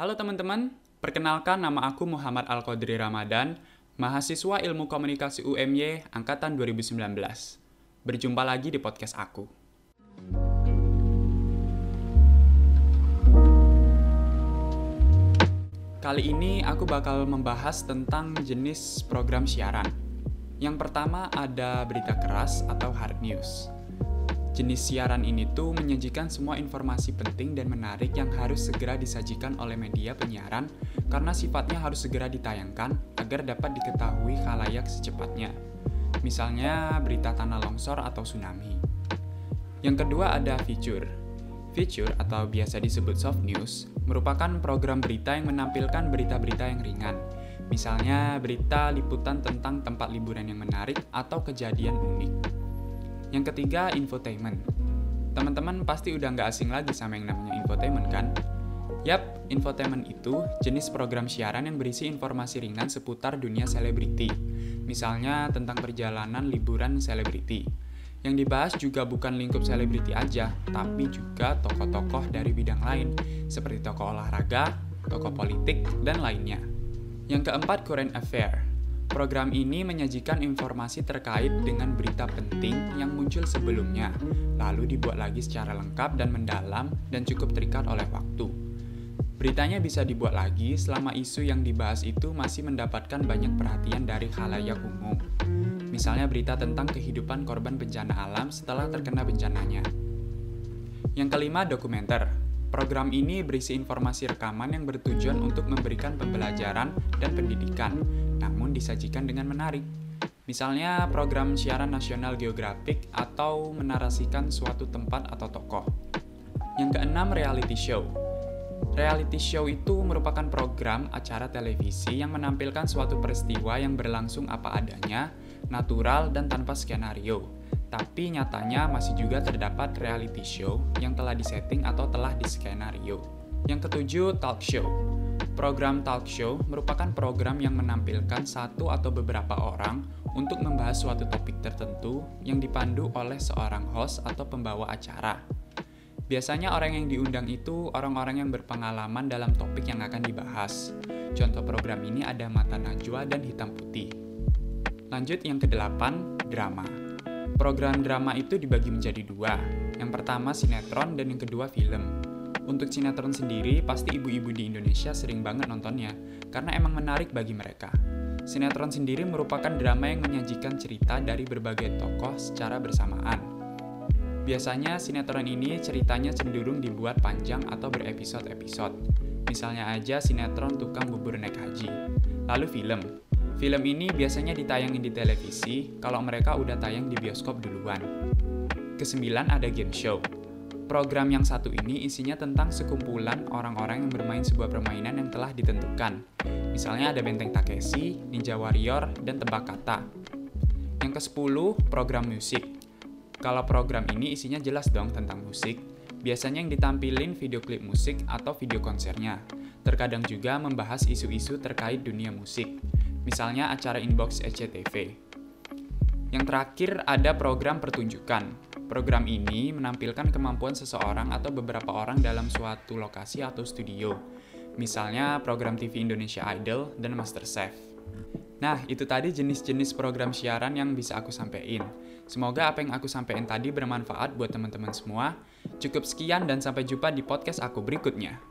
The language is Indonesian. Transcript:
Halo teman-teman, perkenalkan nama aku Muhammad Al-Qadri Ramadan, mahasiswa Ilmu Komunikasi UMY angkatan 2019. Berjumpa lagi di podcast aku. Kali ini aku bakal membahas tentang jenis program siaran. Yang pertama ada berita keras atau hard news. Jenis siaran ini tuh menyajikan semua informasi penting dan menarik yang harus segera disajikan oleh media penyiaran karena sifatnya harus segera ditayangkan agar dapat diketahui khalayak secepatnya. Misalnya berita tanah longsor atau tsunami. Yang kedua ada feature. Feature atau biasa disebut soft news merupakan program berita yang menampilkan berita-berita yang ringan. Misalnya berita liputan tentang tempat liburan yang menarik atau kejadian unik. Yang ketiga, infotainment. Teman-teman pasti udah nggak asing lagi sama yang namanya infotainment kan? Yap, infotainment itu jenis program siaran yang berisi informasi ringan seputar dunia selebriti. Misalnya tentang perjalanan liburan selebriti. Yang dibahas juga bukan lingkup selebriti aja, tapi juga tokoh-tokoh dari bidang lain, seperti tokoh olahraga, tokoh politik, dan lainnya. Yang keempat, current affair. Program ini menyajikan informasi terkait dengan berita penting yang muncul sebelumnya, lalu dibuat lagi secara lengkap dan mendalam dan cukup terikat oleh waktu. Beritanya bisa dibuat lagi selama isu yang dibahas itu masih mendapatkan banyak perhatian dari khalayak umum. Misalnya berita tentang kehidupan korban bencana alam setelah terkena bencananya. Yang kelima, dokumenter. Program ini berisi informasi rekaman yang bertujuan untuk memberikan pembelajaran dan pendidikan, namun disajikan dengan menarik. Misalnya program siaran nasional geografik atau menarasikan suatu tempat atau tokoh. Yang keenam, reality show. Reality show itu merupakan program acara televisi yang menampilkan suatu peristiwa yang berlangsung apa adanya, natural, dan tanpa skenario tapi nyatanya masih juga terdapat reality show yang telah disetting atau telah diskenario. Yang ketujuh, talk show. Program talk show merupakan program yang menampilkan satu atau beberapa orang untuk membahas suatu topik tertentu yang dipandu oleh seorang host atau pembawa acara. Biasanya orang yang diundang itu orang-orang yang berpengalaman dalam topik yang akan dibahas. Contoh program ini ada Mata Najwa dan Hitam Putih. Lanjut yang kedelapan, drama. Program drama itu dibagi menjadi dua. Yang pertama sinetron dan yang kedua film. Untuk sinetron sendiri, pasti ibu-ibu di Indonesia sering banget nontonnya, karena emang menarik bagi mereka. Sinetron sendiri merupakan drama yang menyajikan cerita dari berbagai tokoh secara bersamaan. Biasanya sinetron ini ceritanya cenderung dibuat panjang atau berepisode-episode. Misalnya aja sinetron tukang bubur naik haji. Lalu film. Film ini biasanya ditayangin di televisi kalau mereka udah tayang di bioskop duluan. Kesembilan ada game show. Program yang satu ini isinya tentang sekumpulan orang-orang yang bermain sebuah permainan yang telah ditentukan. Misalnya ada Benteng Takeshi, Ninja Warrior, dan Tebak Kata. Yang ke-10, program musik. Kalau program ini isinya jelas dong tentang musik. Biasanya yang ditampilin video klip musik atau video konsernya. Terkadang juga membahas isu-isu terkait dunia musik misalnya acara Inbox SCTV. Yang terakhir ada program pertunjukan. Program ini menampilkan kemampuan seseorang atau beberapa orang dalam suatu lokasi atau studio. Misalnya program TV Indonesia Idol dan MasterChef. Nah, itu tadi jenis-jenis program siaran yang bisa aku sampaikan. Semoga apa yang aku sampaikan tadi bermanfaat buat teman-teman semua. Cukup sekian dan sampai jumpa di podcast aku berikutnya.